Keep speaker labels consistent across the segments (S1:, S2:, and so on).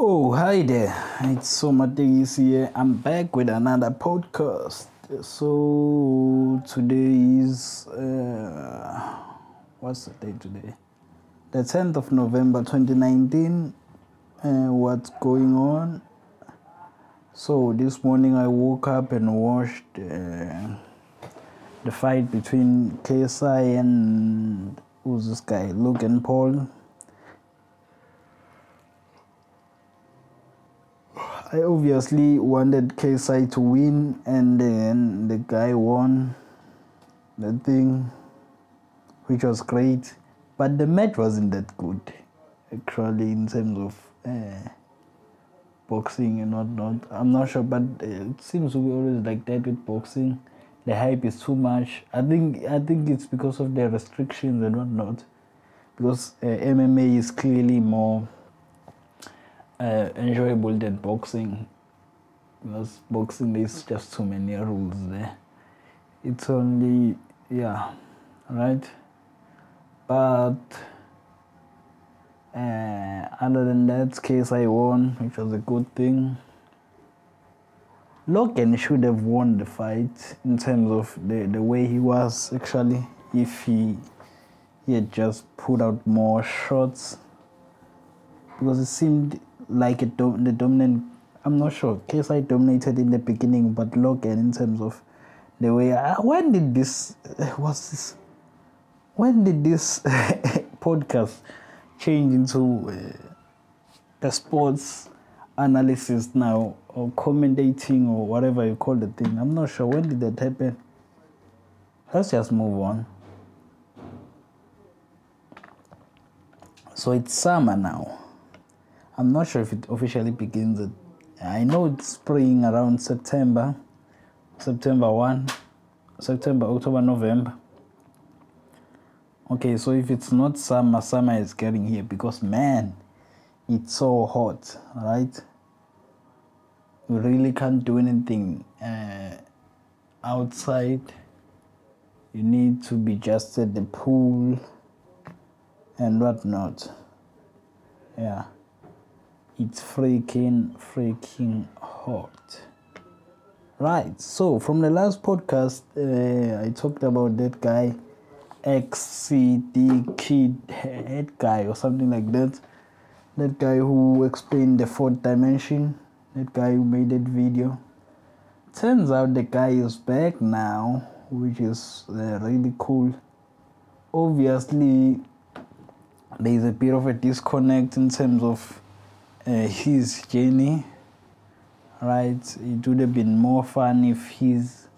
S1: Oh, hi there. It's Somategis here. I'm back with another podcast. So, today is, uh, what's the day today? The 10th of November 2019. Uh, what's going on? So, this morning I woke up and watched uh, the fight between KSI and who's this guy? Logan Paul. I obviously wanted KSI to win, and then the guy won the thing, which was great. But the match wasn't that good, actually, in terms of uh, boxing and whatnot. I'm not sure, but it seems to be always like that with boxing. The hype is too much. I think I think it's because of the restrictions and whatnot. Because uh, MMA is clearly more uh, enjoyable than boxing. Because boxing there's just too many rules there. It's only yeah right? But uh, other than that KSI won which was a good thing. Logan should have won the fight in terms of the, the way he was actually if he he had just put out more shots. Because it seemed like a dom- the dominant. I'm not sure. KSI dominated in the beginning, but Logan in terms of the way. When did this? Was this? When did this podcast change into uh, the sports analysis now, or commentating, or whatever you call the thing? I'm not sure. When did that happen? Let's just move on. So it's summer now. I'm not sure if it officially begins at, I know it's spring around September, September 1, September, October, November. Okay, so if it's not summer, summer is getting here because man, it's so hot, right? We really can't do anything uh, outside. You need to be just at the pool and whatnot. Yeah it's freaking freaking hot. Right so from the last podcast uh, i talked about that guy xcd kid head guy or something like that. That guy who explained the fourth dimension. That guy who made that video. Turns out the guy is back now which is uh, really cool. Obviously there is a bit of a disconnect in terms of his journey right? It would have been more fun if his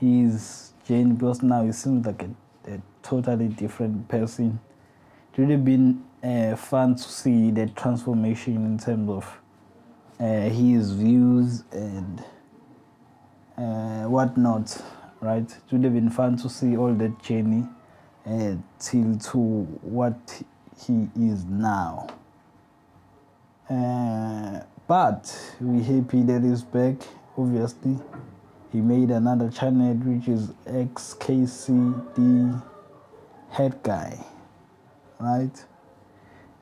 S1: his journey because now he seems like a, a totally different person. It would have been uh, fun to see the transformation in terms of uh, his views and uh, whatnot right? It would have been fun to see all that journey uh, till to what he is now uh, but we happy that he's back. Obviously, he made another channel which is XKCD Head Guy, right?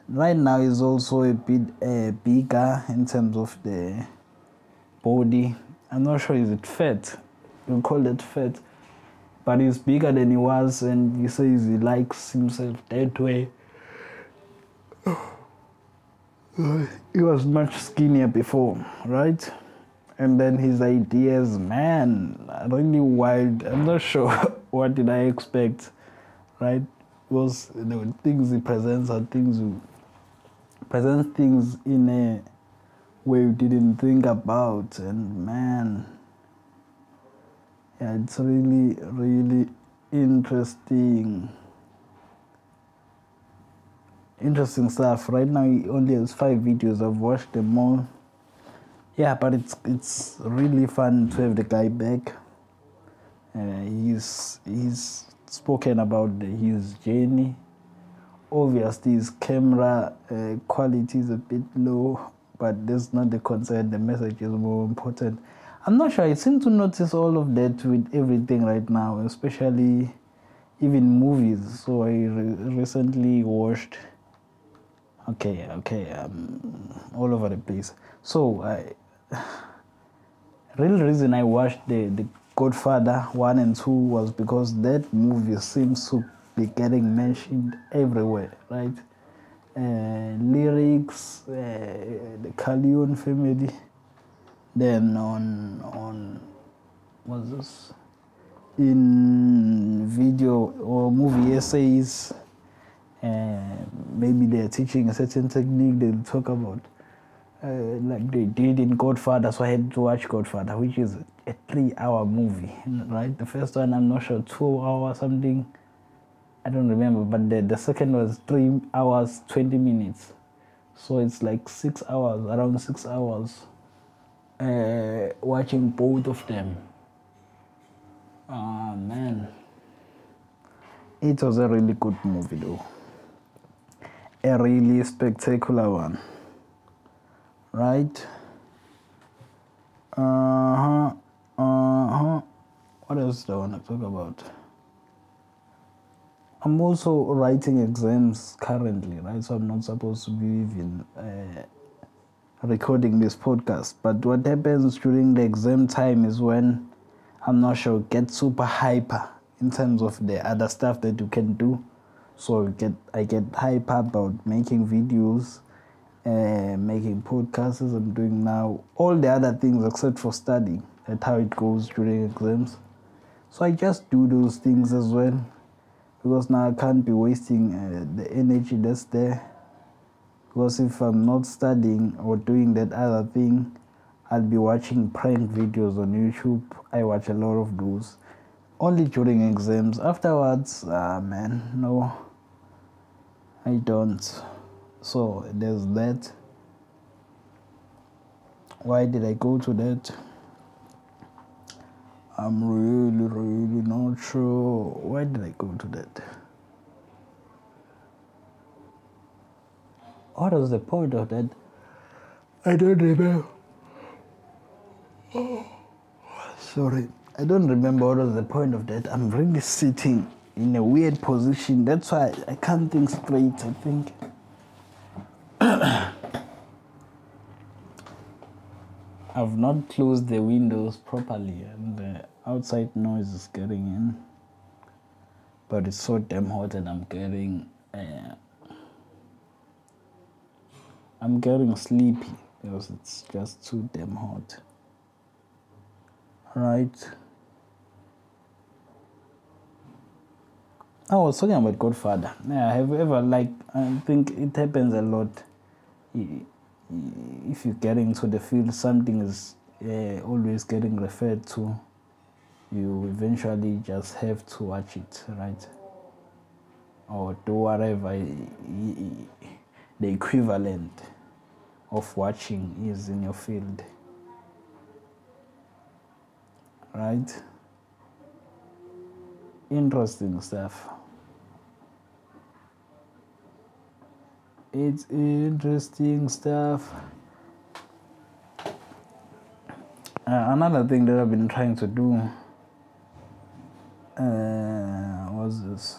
S1: Right now he's also a bit uh, bigger in terms of the body. I'm not sure is it fat. You call it fat, but he's bigger than he was, and he says he likes himself that way he was much skinnier before, right? And then his ideas, man, are really wild. I'm not sure what did I expect, right? Was you know, things he presents are things you presents things in a way you didn't think about, and man, yeah, it's really really interesting interesting stuff. Right now, he only has five videos. I've watched them all. Yeah, but it's it's really fun to have the guy back. Uh, he's he's spoken about his journey. Obviously, his camera uh, quality is a bit low, but that's not the concern. The message is more important. I'm not sure. I seem to notice all of that with everything right now, especially even movies. So I re- recently watched Okay, okay, um, all over the place. So, I, real reason I watched the, the Godfather 1 and 2 was because that movie seems to be getting mentioned everywhere, right? Uh, lyrics, uh, the Corleone family, then on, on, what's this? In video or movie essays, maybe they're teaching a certain technique they'll talk about uh, like they did in Godfather, so I had to watch Godfather, which is a three-hour movie, right? The first one, I'm not sure, two hours something. I don't remember, but the, the second was three hours, 20 minutes. So it's like six hours, around six hours, uh, watching both of them. Oh, man. It was a really good movie, though. A really spectacular one right? Uh huh. Uh huh. What else do I want to talk about? I'm also writing exams currently, right? So I'm not supposed to be even uh, recording this podcast. But what happens during the exam time is when I'm not sure get super hyper in terms of the other stuff that you can do. So get I get hyper about making videos uh, making podcasts as I'm doing now, all the other things except for studying. That's how it goes during exams. So I just do those things as well because now I can't be wasting uh, the energy that's there. Because if I'm not studying or doing that other thing, I'll be watching prank videos on YouTube. I watch a lot of those only during exams. Afterwards, ah man, no, I don't. So there's that. Why did i go to that? I'm really really not sure. Why did i go to that? What was the point of that? I don't remember. Oh, sorry. I don't remember what was the point of that. I'm really sitting in a weird position that's why i can't think straight i think I've not closed the windows properly and the outside noise is getting in. But it's so damn hot and I'm getting uh, I'm getting sleepy because it's just too damn hot. Right. I was talking about Godfather. Yeah, have you ever like I think it happens a lot if you get into the field, something is uh, always getting referred to. You eventually just have to watch it, right? Or do whatever the equivalent of watching is in your field, right? Interesting stuff. It's interesting stuff. Uh, another thing that I've been trying to do uh, was this.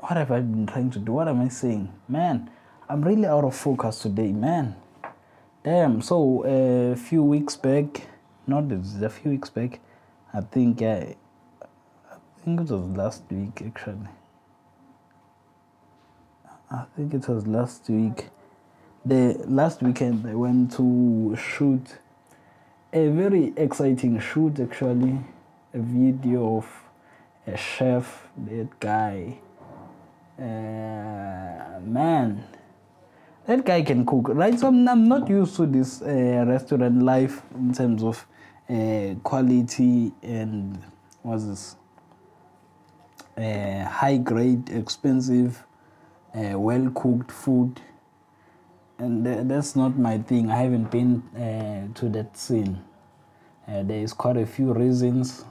S1: What have I been trying to do? What am I saying? Man, I'm really out of focus today, man. Damn, so a few weeks back, not this a few weeks back. I think I, I think it was last week actually. I think it was last week. The last weekend I went to shoot a very exciting shoot actually, a video of a chef, that guy. Uh, man, that guy can cook, right? So I'm, I'm not used to this uh, restaurant life in terms of uh, quality and what's this? Uh, high grade expensive uh, well cooked food. And th- that's not my thing. I haven't been uh, to that scene. Uh, there is quite a few reasons.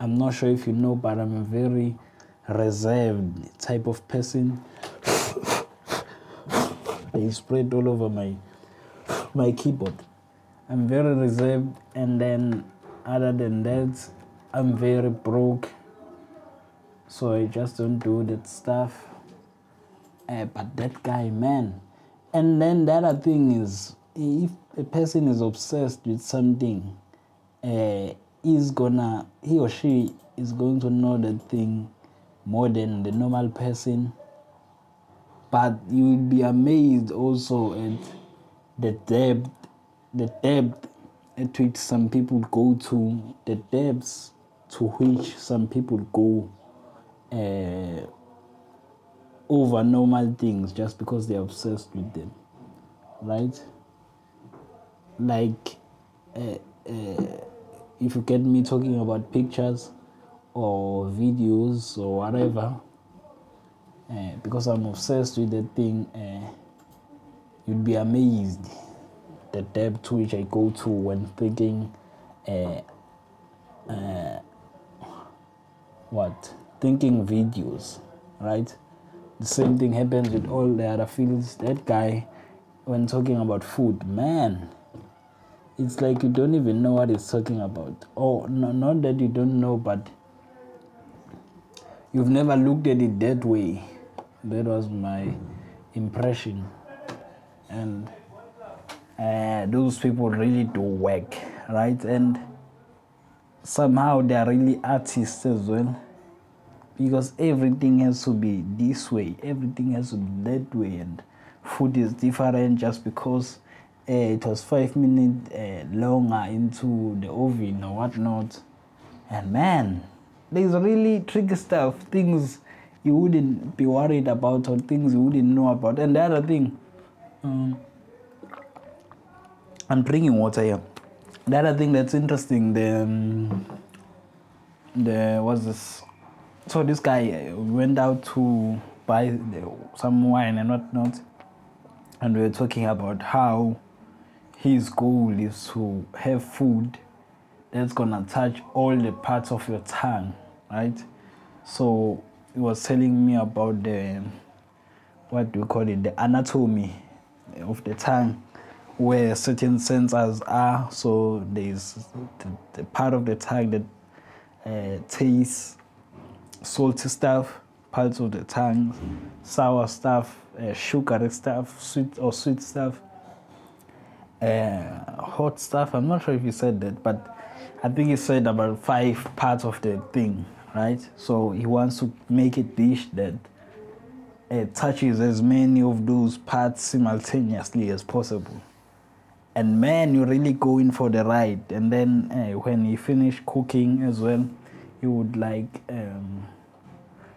S1: I'm not sure if you know but i'm a very reserved type of person. I spread all over my my keyboard I'm very reserved, and then other than that, I'm very broke, so I just don't do that stuff. Uh, but that guy, man. And then the other thing is, if a person is obsessed with something, uh, he's gonna, he or she is going to know that thing more than the normal person. But you will be amazed also at the depth, the depth at which some people go to, the depths to which some people go uh, over normal things just because they're obsessed with them, right? Like, uh, uh, if you get me talking about pictures or videos or whatever, uh, because I'm obsessed with the thing, uh, you'd be amazed the depth to which I go to when thinking, uh, uh, what thinking videos, right? The same thing happens with all the other fields. That guy, when talking about food, man, it's like you don't even know what he's talking about. Or no, not that you don't know, but you've never looked at it that way. That was my impression. And uh, those people really do work, right? And somehow they are really artists as well. Because everything has to be this way, everything has to be that way, and food is different just because uh, it was five minutes uh, longer into the oven or whatnot. And man, there's really tricky stuff, things you wouldn't be worried about or things you wouldn't know about. And the other thing, um, I'm drinking water here. The other thing that's interesting, the um, the was this. So this guy went out to buy the, some wine and whatnot, and we were talking about how his goal is to have food that's gonna touch all the parts of your tongue, right? So he was telling me about the what do you call it, the anatomy of the tongue where certain sensors are. So there's the, the part of the tongue that uh, tastes salty stuff, parts of the tongue, sour stuff, uh, sugary stuff, sweet or sweet stuff, uh, hot stuff. I'm not sure if you said that, but I think he said about five parts of the thing, right? So he wants to make a dish that uh, touches as many of those parts simultaneously as possible and man you really go in for the ride. And then uh, when you finish cooking as well he would like um,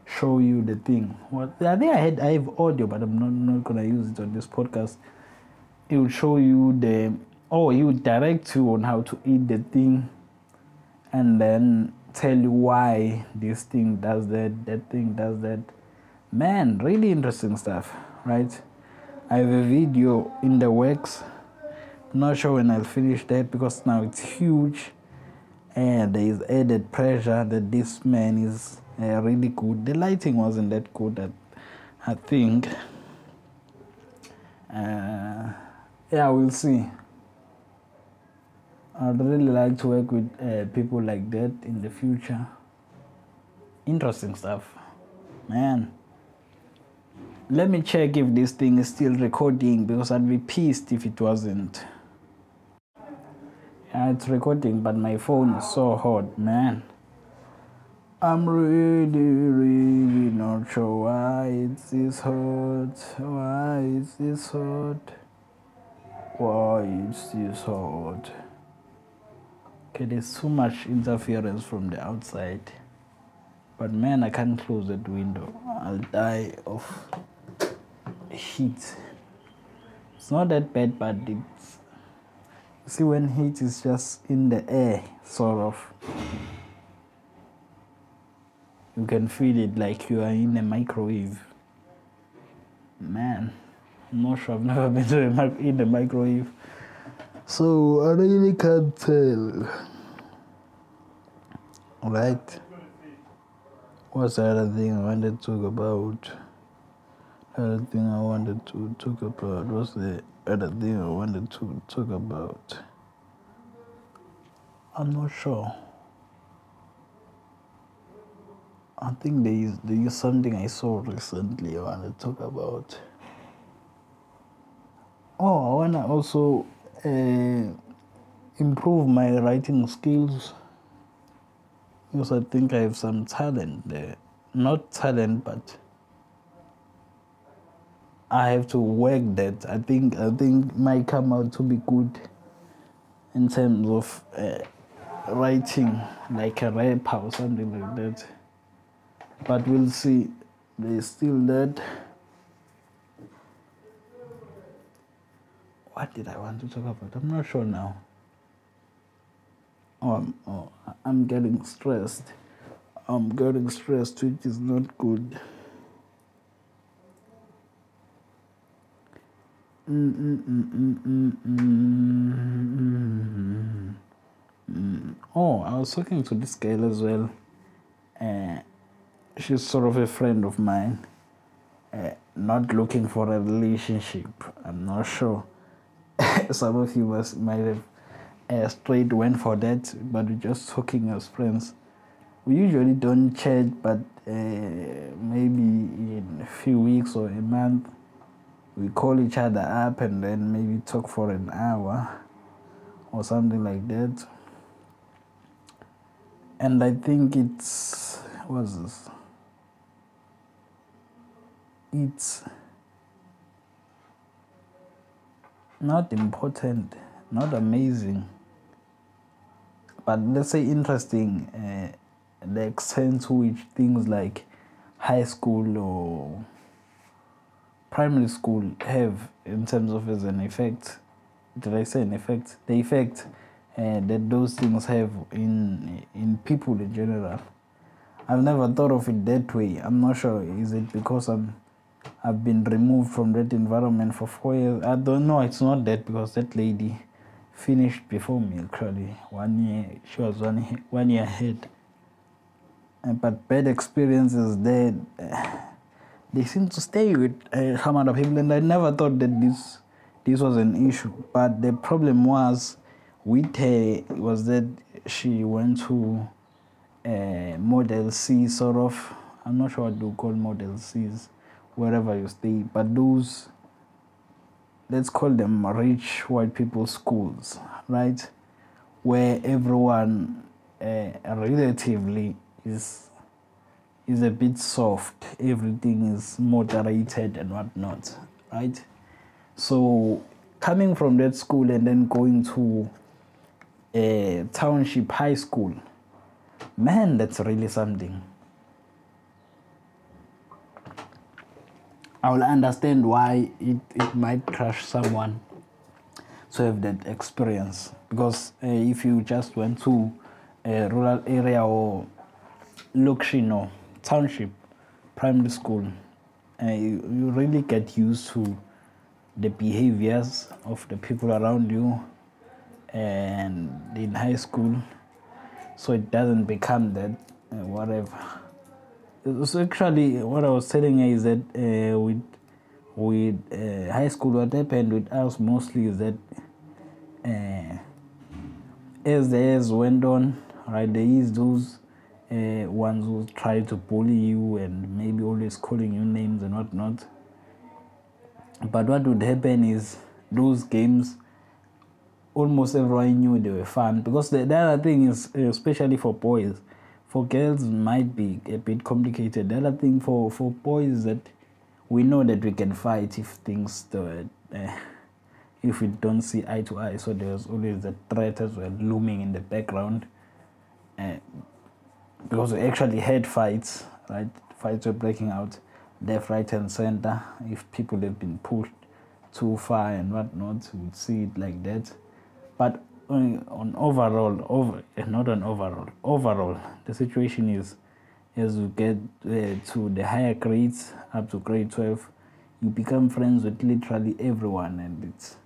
S1: show you the thing. What i think i had i have audio but i'm not, not gonna use it on this podcast. It would show you the oh he would direct you on how to eat the thing and then tell you why this thing does that that thing does that. Man really interesting stuff right? I have a video in the works not sure when I'll finish that because now it's huge and there is added pressure that this man is uh, really good. The lighting wasn't that good, at, I think. Uh, yeah, we'll see. I'd really like to work with uh, people like that in the future. Interesting stuff, man. Let me check if this thing is still recording because I'd be pissed if it wasn't. Yeah, it's recording, but my phone is so hot, man. I'm really, really not sure why it's this hot. Why it's this hot. Why it's this hot. Okay, there's too much interference from the outside. But man, I can't close that window. I'll die of heat. It's not that bad, but it's see when heat is just in the air sort of you can feel it like you are in a microwave. Man i'm not sure i've never been to a, in a microwave. So i really can't tell. Right? What's the other thing i wanted to talk about? The other thing i wanted to talk about was the other thing I wanted to talk about. I'm not sure. I think there is there is something I saw recently I want to talk about. Oh, I wanna also uh, improve my writing skills because I think I have some talent there. Not talent, but I have to work that. I think I think might come out to be good in terms of uh, writing, like a rapper or something like that. But we'll see. There's still that. What did I want to talk about? I'm not sure now. Oh, I'm, oh, I'm getting stressed. I'm getting stressed, which is not good. Mm, mm, mm, oh, I was talking to this girl as well. Uh, she's sort of a friend of mine. Uh, not looking for a relationship. I'm not sure. Some of you must, might have uh, straight went for that, but we're just talking as friends. We usually don't chat, but uh, maybe in a few weeks or a month, we call each other up and then maybe talk for an hour or something like that. And I think it's what's this? It's not important, not amazing but let's say interesting uh, the extent to which things like high school or primary school have in terms of as an effect did i say an effect? The effect uh, that those things have in in people in general. I've never thought of it that way. I'm not sure is it because i'm i've been removed from that environment for four years? I don't know. It's not that because that lady finished before me actually one year she was one, one year ahead. But bad experiences there they seem to stay with uh, some other people and i never thought that this this was an issue. But the problem was with her was that she went to uh, model c sort of. I'm not sure what to call model c's wherever you stay. But those let's call them rich white people schools, right? Where everyone uh, relatively is is a bit soft. Everything is moderated and whatnot, right? So coming from that school and then going to a township high school, man, that's really something. I will understand why it, it might crush someone to have that experience. Because uh, if you just went to a rural area or Lokshino township primary school, uh, you, you really get used to the behaviors of the people around you and in high school. So it doesn't become that uh, whatever. So actually what I was telling you is that uh, with with uh, high school what happened with us mostly is that uh, as the years went on right there is those uh, ones who try to bully you and maybe always calling you names and whatnot but what would happen is those games almost everyone knew they were fun because the, the other thing is especially for boys for girls might be a bit complicated. The other thing for, for boys is that we know that we can fight if things do, uh, if we don't see eye to eye. So there's always the threat as well looming in the background. Uh, because we actually had fights, right? Fights were breaking out left, right, and center. If people have been pushed too far and whatnot, we would see it like that. But on overall, over eh, not on overall, overall, the situation is as you get uh, to the higher grades up to grade 12, you become friends with literally everyone, and it's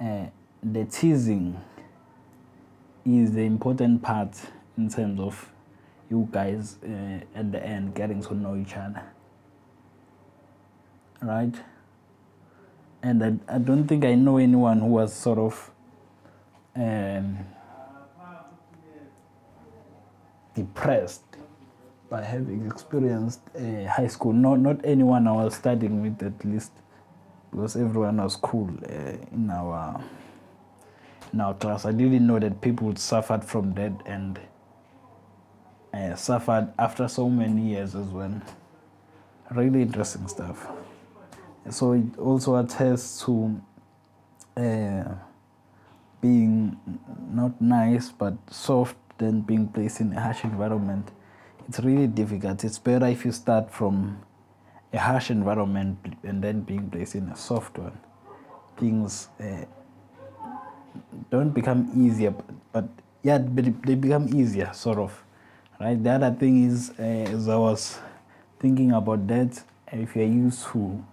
S1: uh, the teasing is the important part in terms of you guys uh, at the end getting to know each other, right? And I, I don't think I know anyone who was sort of um, depressed by having experienced uh, high school. Not not anyone I was studying with at least, because everyone was cool uh, in our in our class. I didn't know that people suffered from that and uh, suffered after so many years as well. Really interesting stuff. So it also attests to uh, being not nice but soft than being placed in a harsh environment. It's really difficult. It's better if you start from a harsh environment and then being placed in a soft one. Things uh, don't become easier, but, but yeah, they become easier, sort of. Right. The other thing is, uh, as I was thinking about that, if you're used to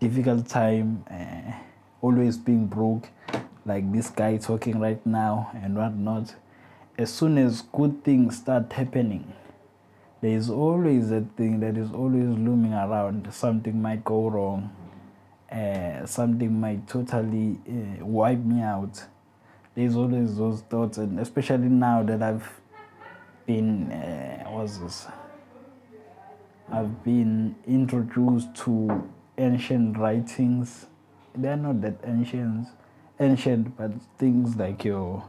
S1: difficult time, uh, always being broke, like this guy talking right now and whatnot, as soon as good things start happening, there is always a thing that is always looming around. Something might go wrong. Uh, something might totally uh, wipe me out. There's always those thoughts, and especially now that I've been, uh, what's this? I've been introduced to ancient writings. They're not that ancient, ancient, but things like your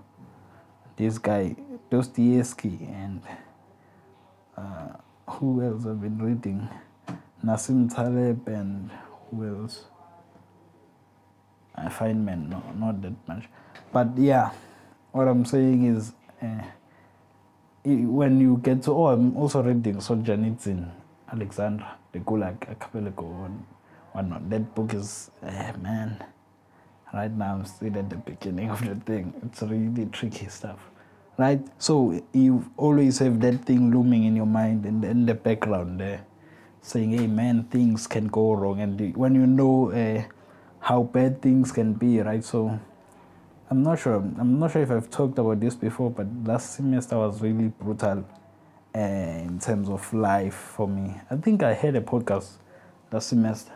S1: this guy Dostoevsky and uh, who else I've been reading? Nassim Taleb and who else? I find men no, not that much, but yeah, what I'm saying is, uh, when you get to oh, I'm also reading Solzhenitsyn, Alexandra, the Gulag Archipelago, and whatnot. That book is uh, man. Right now, I'm still at the beginning of the thing. It's really tricky stuff right? So you always have that thing looming in your mind and in the background there, saying, "Hey, man, things can go wrong." And when you know uh, how bad things can be, right? So I'm not sure. I'm not sure if I've talked about this before, but last semester was really brutal uh, in terms of life for me. I think I had a podcast last semester.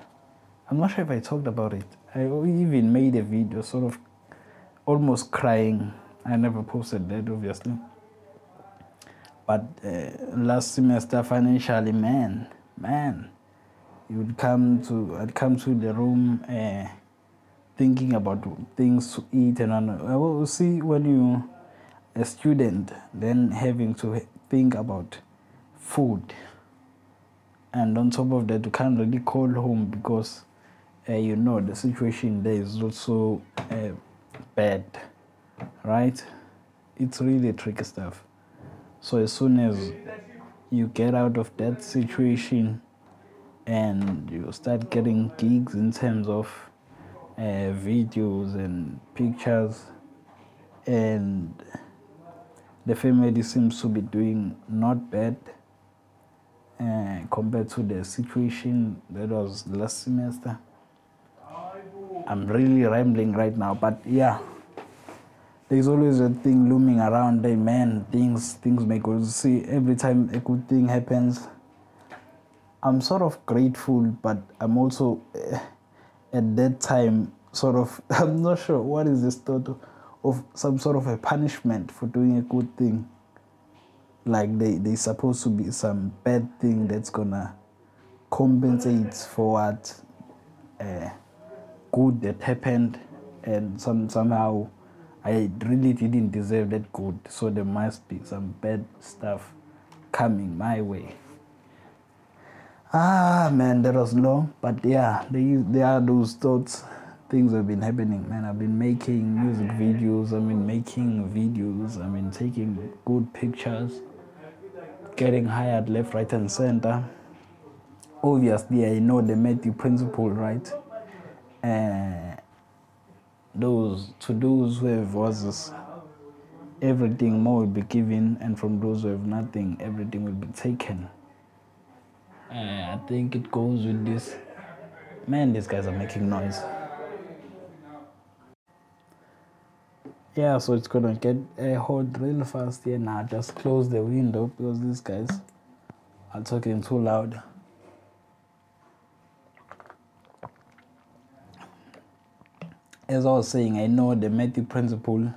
S1: I'm not sure if I talked about it. I even made a video, sort of almost crying I never posted that, obviously. But uh, last semester, financially, man, man, you would come to, I'd come to the room uh, thinking about things to eat and. I will see when you, a student, then having to think about food. And on top of that, you can't really call home because uh, you know the situation there is also uh, bad right? It's really tricky stuff. So as soon as you get out of that situation and you start getting gigs in terms of uh, videos and pictures and the family seems to be doing not bad uh, compared to the situation that was last semester. I'm really rambling right now, but yeah there's always a thing looming around hey man things things may go see every time a good thing happens i'm sort of grateful but i'm also uh, at that time sort of i'm not sure what is this thought of some sort of a punishment for doing a good thing. Like they they supposed to be some bad thing that's gonna compensate for what uh, good that happened. And some somehow I really didn't deserve that good, so there must be some bad stuff coming my way. Ah, man, that was long, but yeah, there, there are those thoughts. Things have been happening, man. I've been making music videos, I've been making videos, I've been taking good pictures, getting hired left, right, and center. Obviously, I know the Matthew principle, right? Uh, those to those who have was everything more will be given and from those who have nothing everything will be taken uh, i think it goes with this man these guys are making noise yeah so it's gonna get uh, hot real fast here now just close the window because these guys are talking too loud as I was saying, I know the Matthew principle.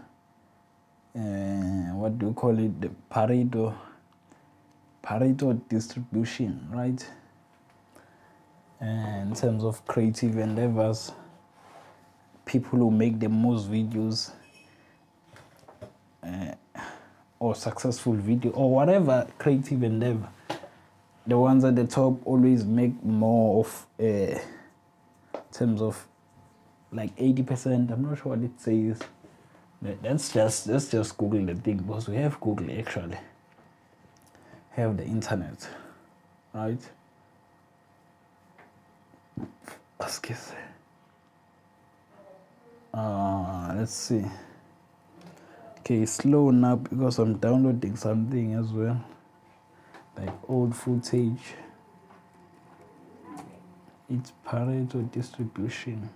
S1: Uh, what do you call it? The Pareto Pareto distribution, right? And in terms of creative endeavors, people who make the most videos uh, or successful video or whatever creative endeavor, the ones at the top always make more of uh, terms of like 80%. I'm not sure what it says. Let's just let's just Google the thing because we have Google actually. Have the internet, right? Excuse. me. Uh, let's see. Okay, slow now because I'm downloading something as well, like old footage. It's Pareto distribution.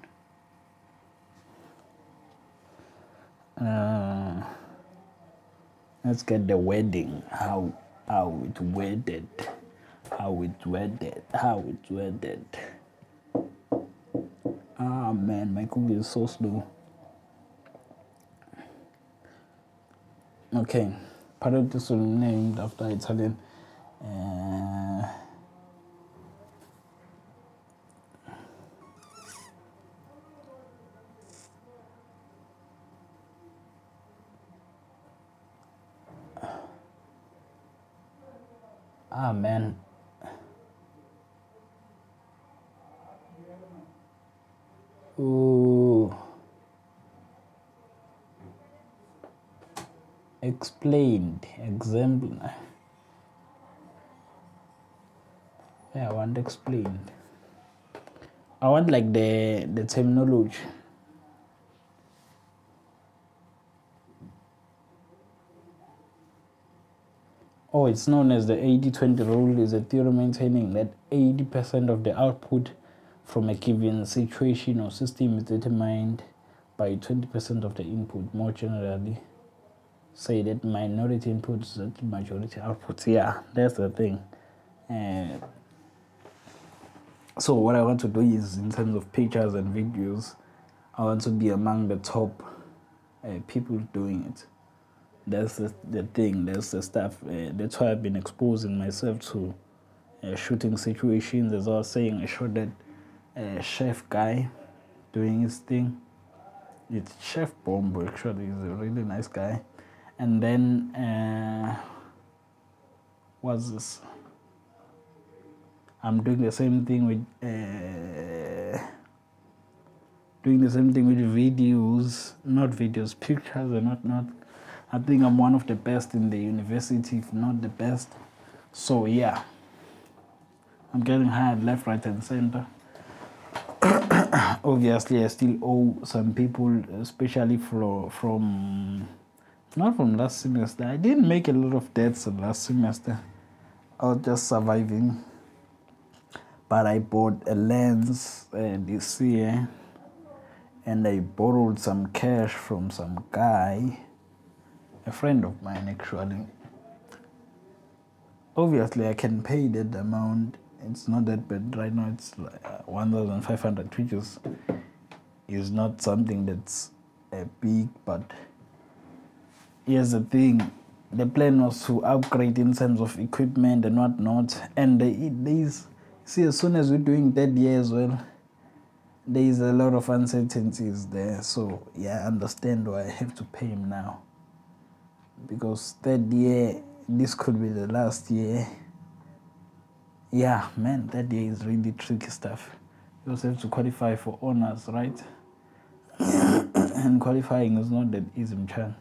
S1: Uh, let's get the wedding. How how it wedded. How it wedded. How it wedded. Ah man, my cookie is so slow. Okay, part of this named after Italian. Uh, ah man Ooh. Explained example yeah i want explained i want like the the terminology Oh, it's known as the 80-20 rule is a theory maintaining that 80% of the output from a given situation or system is determined by 20% of the input. More generally, say that minority inputs that majority outputs. Yeah, that's the thing. Uh, so what I want to do is, in terms of pictures and videos, I want to be among the top uh, people doing it. That's the, the thing. That's the stuff. Uh, that's why I've been exposing myself to uh, shooting situations. As I was saying, I shot that uh, chef guy doing his thing. It's Chef Bombo. Actually, he's a really nice guy. And then uh, what's this? I'm doing the same thing with uh, doing the same thing with videos, not videos, pictures, and not not I think I'm one of the best in the university, if not the best. So yeah, I'm getting hired left, right, and center. Obviously, I still owe some people, especially from from not from last semester. I didn't make a lot of debts last semester. I was just surviving. But I bought a lens uh, this year, and I borrowed some cash from some guy a friend of mine actually. Obviously, I can pay that amount. It's not that bad right now. It's like uh, 1,500, which is, is not something that's uh, big. But here's the thing: the plan was to upgrade in terms of equipment and whatnot. And there's see, as soon as we're doing that year as well, there is a lot of uncertainties there. So yeah, I understand why I have to pay him now because third year this could be the last year yeah man that year is really tricky stuff you also have to qualify for honors right and qualifying is not that easy Chan.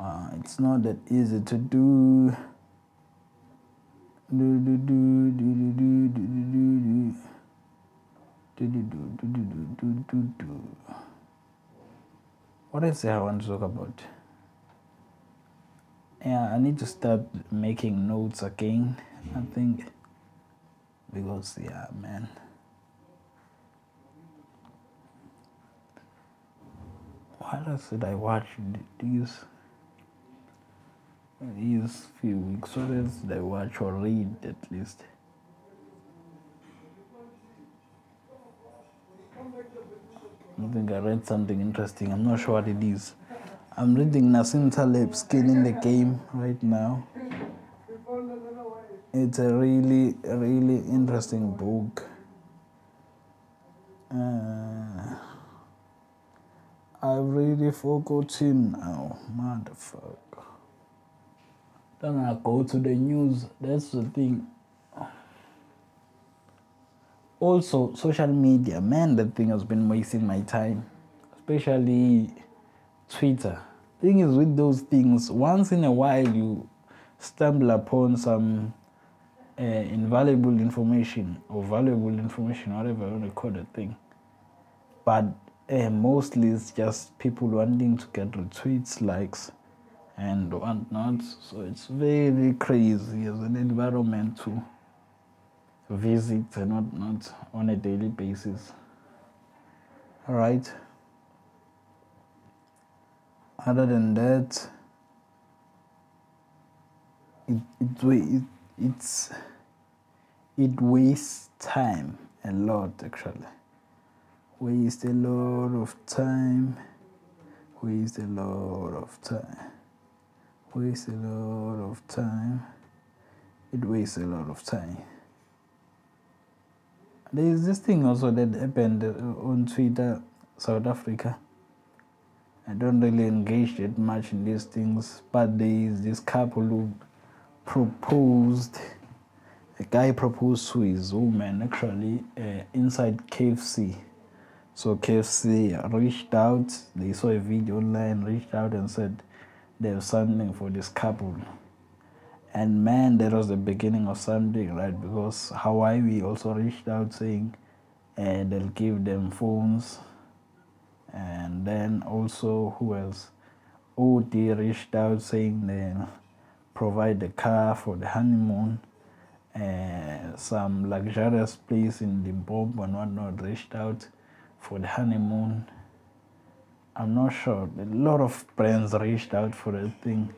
S1: Uh, it's not that easy to do do do do do do do do do do do do do do do do do what else I want to talk about yeah i need to start making notes again i think because yeah man what else did i watch these these few weeks else did i watch or read at least I think I read something interesting. I'm not sure what it is. I'm reading Nassim Taleb Skin in the Game right now. it's a really really interesting book uh, I've really forgotten now, motherfucker. Then I go to the news. That's the thing. Also, social media, man, that thing has been wasting my time, especially Twitter. Thing is, with those things, once in a while you stumble upon some uh, invaluable information or valuable information, whatever you want to call the thing. But uh, mostly it's just people wanting to get retweets, likes, and whatnot. So it's very crazy as an environment to visit and whatnot on a daily basis. All right. Other than that, it, it, it it's it wastes time a lot actually waste a lot of time waste a lot of time waste a lot of time. It wastes a lot of time. There is this thing also that happened on twitter south africa. I don't really engage that much in these things but there is this couple who proposed, a guy proposed to his woman actually uh, inside KFC. So KFC reached out, they saw a video online, reached out and said they have something for this couple. And man, that was the beginning of something, right? Because Huawei also reached out saying uh, they'll give them phones. And then also, who else? Audi reached out saying they'll provide the car for the honeymoon, uh, some luxurious place in the Limpopo and whatnot reached out for the honeymoon. I'm not sure. A lot of brands reached out for the thing.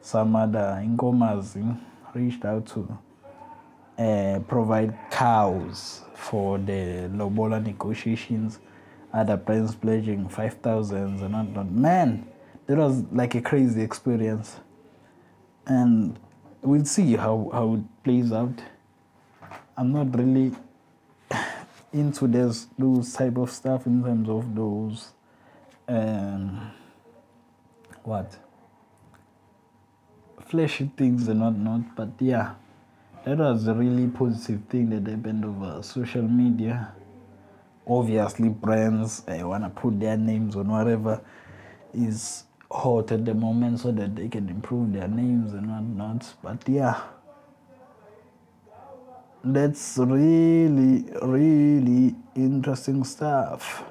S1: Some other Ingomazi reached out to uh, provide cows for the Lobola negotiations. Other brands pledging 5,000 and whatnot. Man, that was like a crazy experience and we'll see how, how it plays out. I'm not really into this those type of stuff in terms of those um, what flashy things and whatnot. But yeah, that was a really positive thing that happened over social media. Obviously, brands uh, want to put their names on whatever is hot at the moment so that they can improve their names and whatnot. But yeah, that's really, really interesting stuff.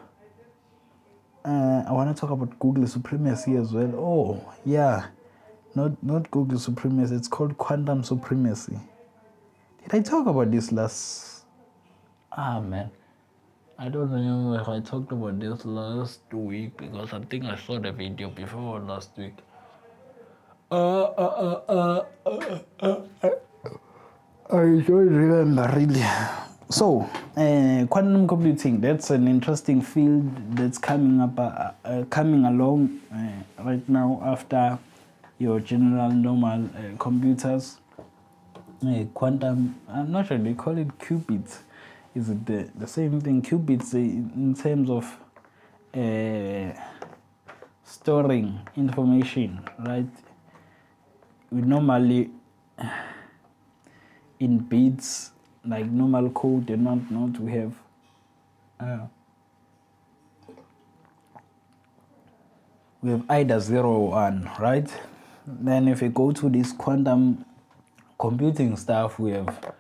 S1: Uh, I want to talk about Google supremacy as well. Oh, yeah, not not Google supremacy. It's called quantum supremacy. Did I talk about this last? Ah man, I don't remember if I talked about this last week because I think I saw the video before last week. Uh, uh, uh, uh, uh, uh, I don't remember really. So, uh, quantum computing, that's an interesting field that's coming up, uh, uh, coming along uh, right now after your general normal uh, computers. Quantum, I'm not sure they call it qubits. Is it the, the same thing? Qubits in terms of storing information right? We normally in bits like normal code and not not we have uh, we have either zero or one right then if we go to this quantum computing stuff we have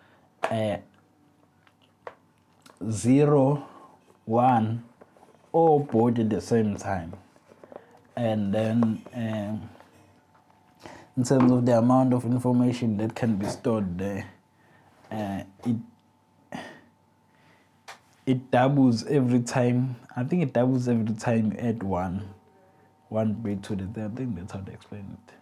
S1: uh, zero, one, all both at the same time. And then um, in terms of the amount of information that can be stored there, uh, it it doubles every time. I think it doubles every time you add one, one bit to the third. I think that's how they explain it.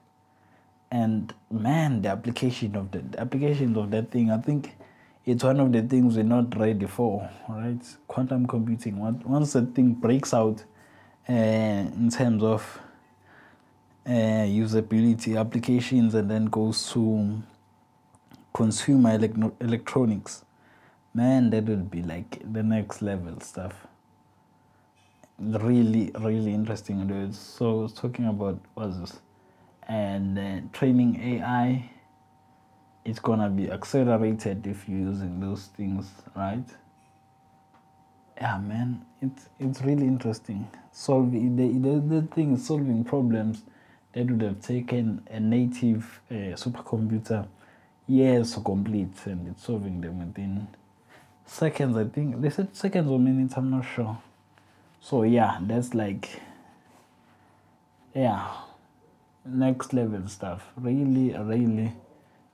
S1: And man, the application of the, the applications of that thing, I think it's one of the things we're not ready for, right? Quantum computing. Once the thing breaks out uh, in terms of uh, usability applications and then goes to consumer elec- electronics. Man, that would be like the next level stuff. Really, really interesting. Dude. So, I was talking about what's this? And uh, training AI. It's gonna be accelerated if you're using those things, right? Yeah, man, it's it's really interesting. Solving the the, the thing is solving problems that would have taken a native uh, supercomputer years to complete, and it's solving them within seconds. I think they said seconds or minutes. I'm not sure. So yeah, that's like yeah, next level stuff. Really, really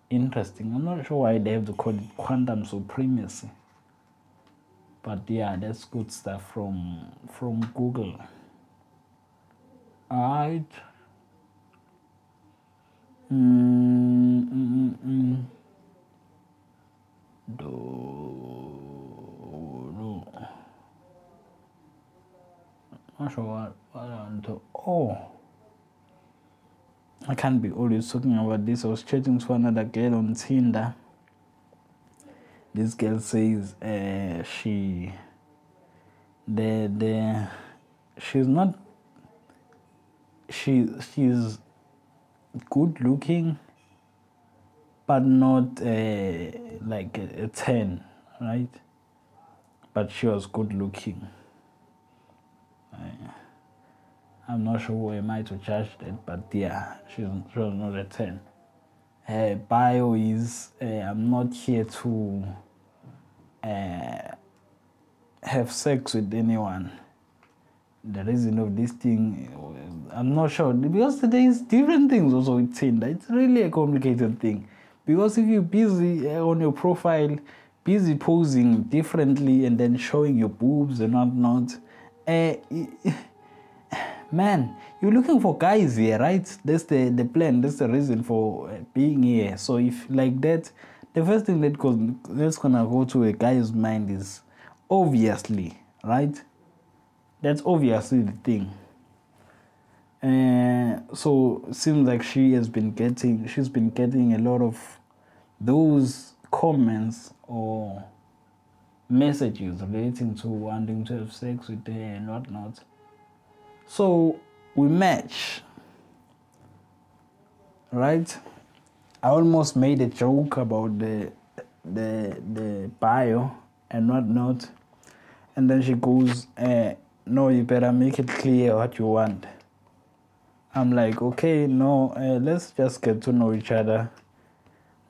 S1: interesting. I'm not sure why they have to call it quantum supremacy. But yeah, that's good stuff from from Google. Alright. Mm, mm, mm, what I. Oh. I can't be always talking about this. I was chatting to another girl on Tinder. This girl says uh, she the the she's not she she's good looking but not uh, like a, a 10 right but she was good looking I'm not sure who am I to judge that, but yeah, she's, she was not a 10. Her bio is uh, I'm not here to uh, have sex with anyone. The reason of this thing, I'm not sure because there is different things also with Tinder. It's really a complicated thing because if you're busy uh, on your profile, busy posing differently and then showing your boobs and whatnot, uh, man, you're looking for guys here, right? That's the the plan. That's the reason for uh, being here. So if like that, the first thing that goes that's gonna go to a guy's mind is obviously right. That's obviously the thing. Uh, so seems like she has been getting she's been getting a lot of those comments or messages relating to wanting to have sex with her and whatnot. So we match, right? I almost made a joke about the the the bio and whatnot, and then she goes, eh, "No, you better make it clear what you want." I'm like, "Okay, no, uh, let's just get to know each other,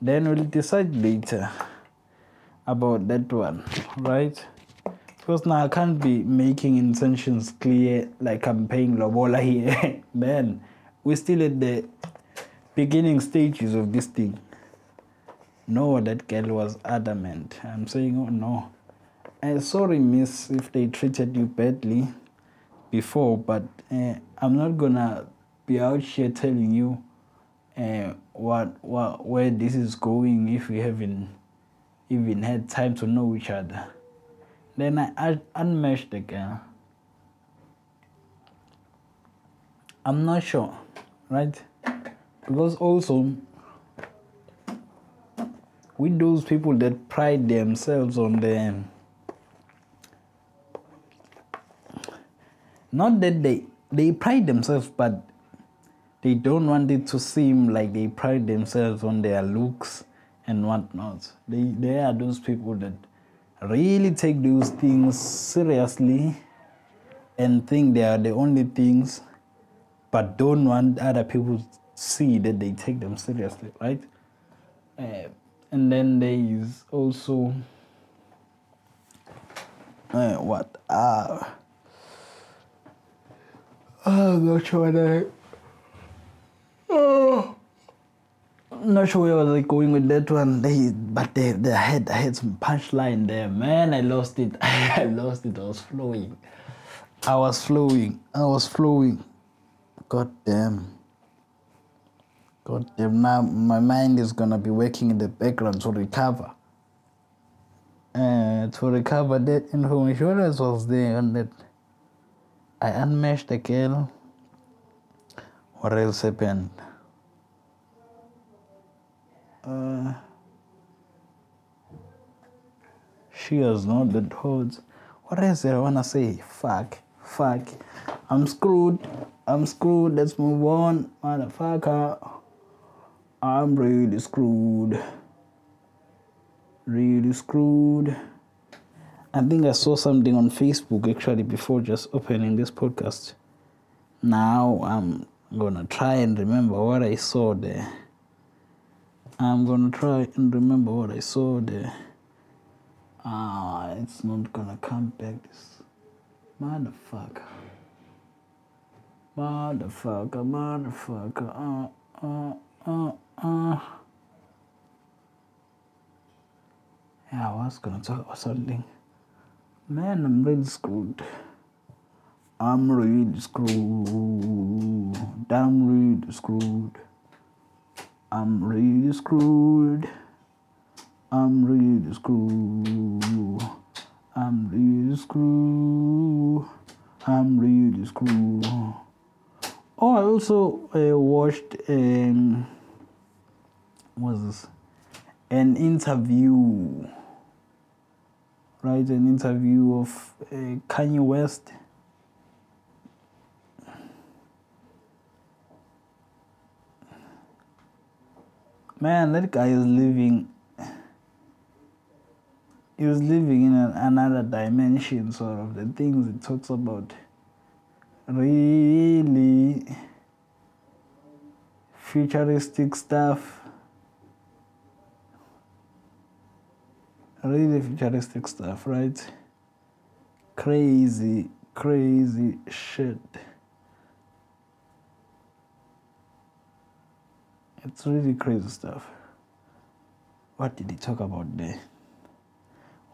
S1: then we'll decide later about that one, right?" Because now I can't be making intentions clear like I'm paying Lobola here. Man, we're still at the beginning stages of this thing. No, that girl was adamant. I'm saying, oh no. Uh, sorry, miss, if they treated you badly before, but uh, I'm not gonna be out here telling you uh, what, what, where this is going if we haven't even had time to know each other. Then I unmatched the girl. I'm not sure, right? Because also, with those people that pride themselves on them, not that they they pride themselves, but they don't want it to seem like they pride themselves on their looks and whatnot. They they are those people that really take those things seriously and think they are the only things, but don't want other people to see that they take them seriously, right? Uh, and then there is also uh, what? Uh, I'm not sure what I. I'm not sure where I was going with that one. They, but they, they had, I had some punchline there. Man, I lost it. I lost it. I was flowing. I was flowing. I was flowing. God damn. God damn. Now my mind is gonna be working in the background to recover. Uh, to recover that. What else was there on that? I unmatched the girl. What else happened? Uh, cheers, not the toads. What else I wanna say? Fuck, fuck. I'm screwed. I'm screwed. Let's move on, motherfucker. I'm really screwed. Really screwed. I think I saw something on Facebook actually before just opening this podcast. Now I'm gonna try and remember what I saw there. I'm gonna try and remember what I saw there. Ah, it's not gonna come back. This motherfucker. Motherfucker, motherfucker. Uh, uh, uh, uh. Yeah, I was gonna talk about something. Man, I'm really screwed. I'm really screwed. I'm really screwed. I'm really screwed. I'm really screwed. I'm really screwed. I'm really screwed. Oh, I also uh, watched um, was this? An interview, right? An interview of uh, Kanye West. Man, that guy is living. He was living in an, another dimension, sort of. The things he talks about really futuristic stuff. Really futuristic stuff, right? Crazy, crazy shit. It's really crazy stuff. What did he talk about there?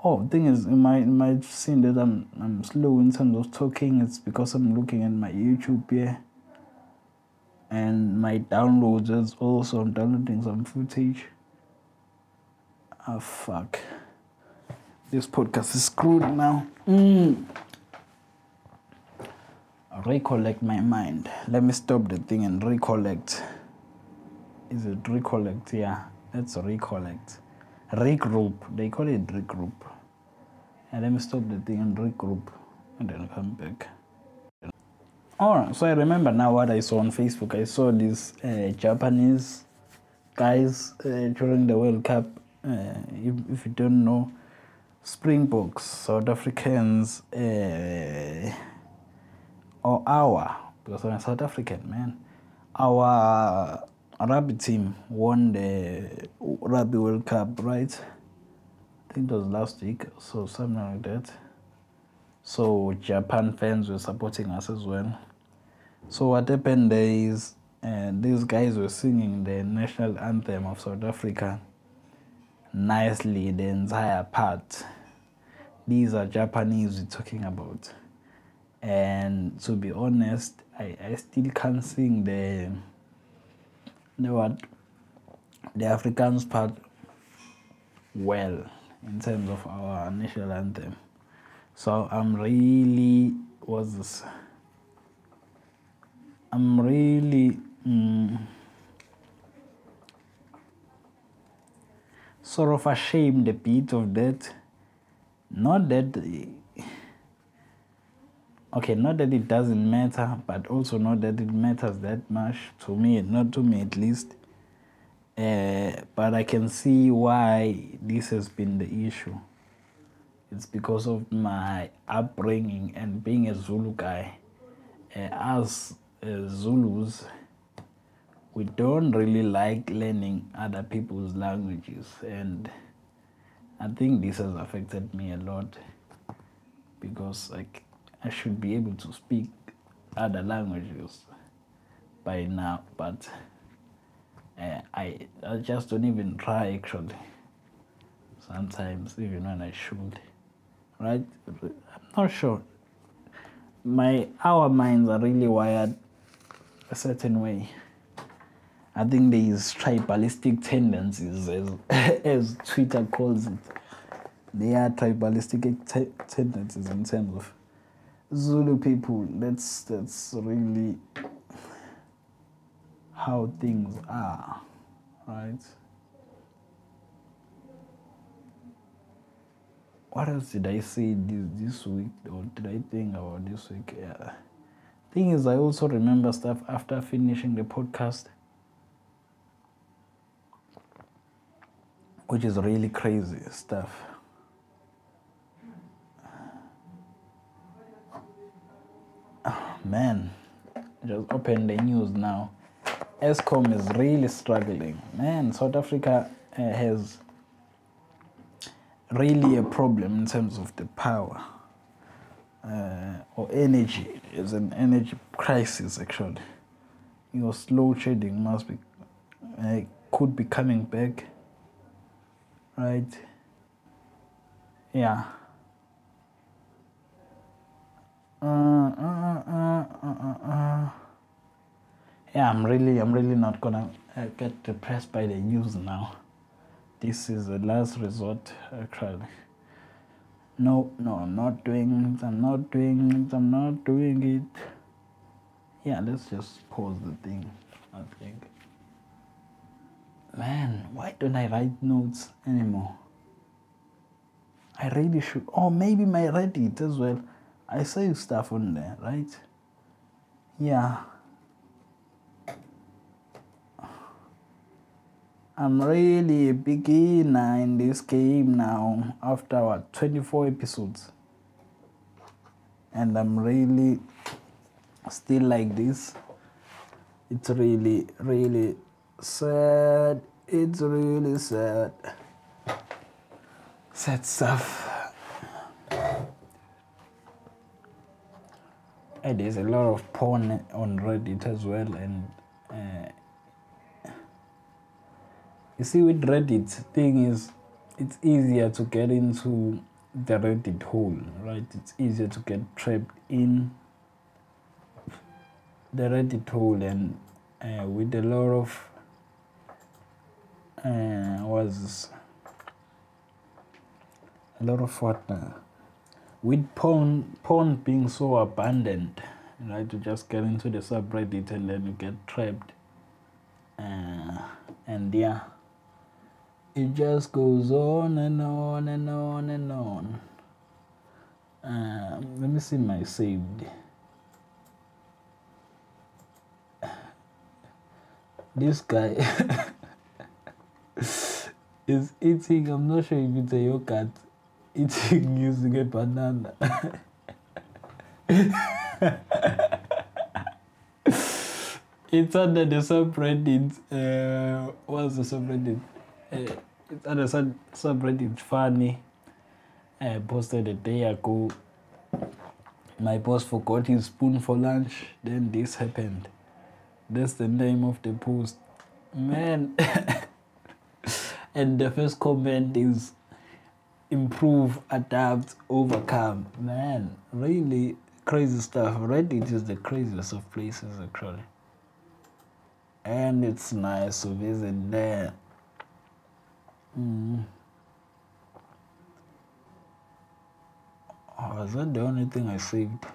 S1: Oh, thing is, in my you might seen that I'm I'm slow in terms of talking. It's because I'm looking at my YouTube here, and my downloads is also I'm downloading some footage. Ah, oh, fuck. This podcast is screwed now. Mm. Recollect my mind. Let me stop the thing and recollect. Is it recollect? Yeah, let's recollect regroup. They call it regroup. And let me stop the thing and regroup and then come back. Alright, so I remember now what I saw on Facebook. I saw these uh, Japanese guys uh, during the World Cup. Uh, if, if, you don't know, Springboks, South Africans, uh, or our, because I'm South African, man, our rugby team won the Rugby World Cup, right? I think it was last week, so something like that. So Japan fans were supporting us as well. So what happened there is uh, these guys were singing the national anthem of South Africa nicely the entire part. These are Japanese we're talking about. And to be honest, I, I still can't sing the the what the Afrikaans part well in terms of our national anthem. So I'm really was I'm really mm, sort of ashamed a bit of that. Not that okay, not that it doesn't matter, but also not that it matters that much to me, not to me at least. Uh, but I can see why this has been the issue. It's because of my upbringing and being a Zulu guy. Uh, as uh, Zulus, we don't really like learning other people's languages, and I think this has affected me a lot because like I should be able to speak other languages by now, but uh, I I just don't even try actually. Sometimes even when I should, right? I'm not sure. My our minds are really wired a certain way. I think there is tribalistic tendencies, as, as Twitter calls it. There are tribalistic tendencies in terms of Zulu people, that's that's really how things are, right? what else did I say this, this week or did I think about this week? Yeah. Thing is, I also remember stuff after finishing the podcast, which is really crazy stuff. Oh, man, just open the news now. Eskom is really struggling. Man, South Africa uh, has really a problem in terms of the power uh, or energy. It's an energy crisis actually. Your load shedding must be uh, could be coming back, right? Yeah. Uh, uh, uh, uh, uh, Uh, uh, uh, yeah, I'm really, I'm really not gonna get depressed by the news now. This is the last resort actually no no i'm not doing it i'm not doing it i'm not doing it. Yeah let's just pause the thing i think. Man why don't i write notes anymore? I really should oh maybe my reddit as well i save stuff on there right yeah I'm really a beginner in this game now after what 24 episodes. And I'm really still like this. It's really, really sad. It's really sad. Sad stuff. And there's a lot of porn on Reddit as well, and uh, you see, with Reddit, thing is, it's easier to get into the Reddit hole, right? It's easier to get trapped in the Reddit hole, and uh, with a lot of uh, was a lot of what uh, with porn porn being so abundant, right? To just get into the subreddit and then you get trapped, uh, and yeah it just goes on and on and on and on. Um, let me see my saved. This guy is eating, I'm not sure if it's a yogurt, eating using a banana. it's under the subreddit. Uh, what's the subreddit? Uh, it's under sub subreddit funny. I posted a day ago. My boss forgot his spoon for lunch. Then this happened. That's the name of the post. Man. and the first comment is improve, adapt, overcome. Man, really crazy stuff. Reddit is the craziest of places actually. And it's nice to visit there. Mm. Oh, is that the only thing I saved?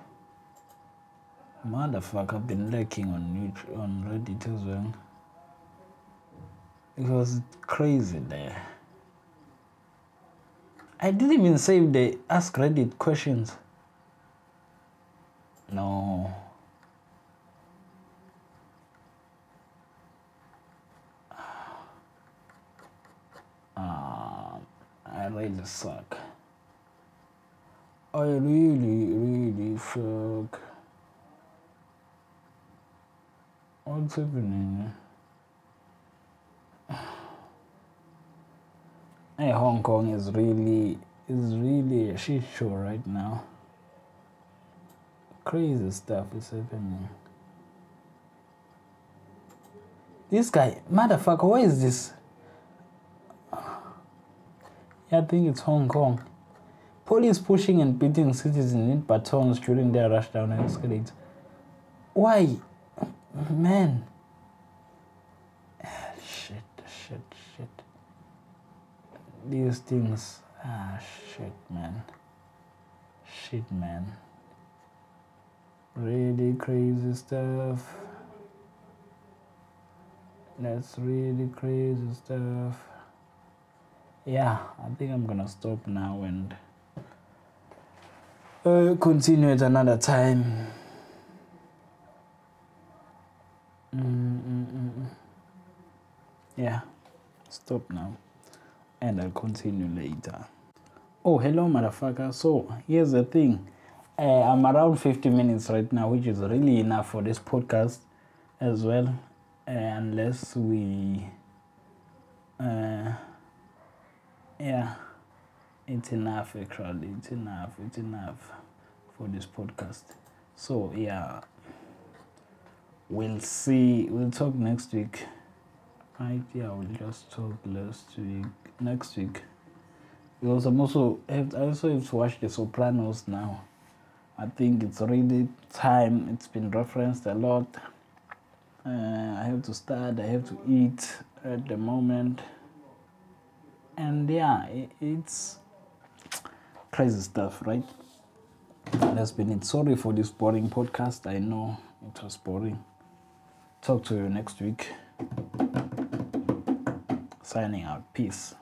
S1: Motherfucker, I've been lurking on YouTube, on Reddit as well. It was crazy there. I didn't even save the ask Reddit questions. No. Ah, I really suck. I really, really suck. What's happening? Hey, Hong Kong is really is really a shit show right now. Crazy stuff is happening. This guy, motherfucker, what is this? Yeah, I think it's Hong Kong. Police pushing and beating citizens with batons during their rush down escalator. Why? Man. Shit, shit, shit. These things. Ah, shit, man. Shit, man. Really crazy stuff. That's really crazy stuff yeah i think i'm gonna stop now and uh, continue at another time. Mm-mm-mm. Yeah, stop now. And I'll continue later. Oh, hello, motherfucker. So, here's the thing. Uh, I'm around 50 minutes right now, which is really enough for this podcast as well. Uh, unless we. Uh, yeah, it's enough, actually. It's enough. It's enough for this podcast. So, yeah we'll see we'll talk next week right yeah we'll just talk last week next week because i'm also have, i also have to watch the sopranos now i think it's already time it's been referenced a lot uh, i have to start i have to eat at the moment and yeah it, it's crazy stuff right that's been it sorry for this boring podcast i know it was boring Talk to you next week. Signing out. Peace.